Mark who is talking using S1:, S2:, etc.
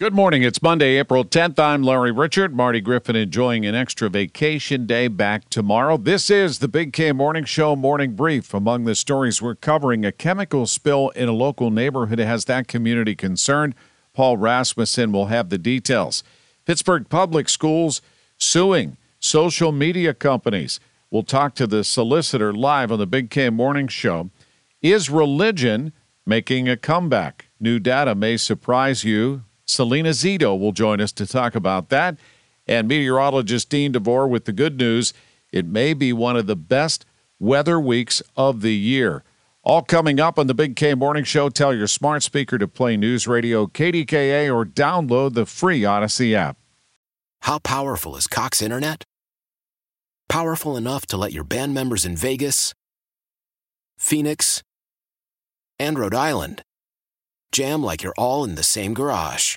S1: Good morning. It's Monday, April 10th. I'm Larry Richert. Marty Griffin enjoying an extra vacation day back tomorrow. This is the Big K Morning Show Morning Brief. Among the stories we're covering, a chemical spill in a local neighborhood has that community concerned. Paul Rasmussen will have the details. Pittsburgh Public Schools suing social media companies. We'll talk to the solicitor live on the Big K Morning Show. Is religion making a comeback? New data may surprise you. Selena Zito will join us to talk about that. And meteorologist Dean DeVore with the good news it may be one of the best weather weeks of the year. All coming up on the Big K Morning Show. Tell your smart speaker to play News Radio KDKA or download the free Audacy app.
S2: How powerful is Cox Internet? Powerful enough to let your band members in Vegas, Phoenix, and Rhode Island jam like you're all in the same garage.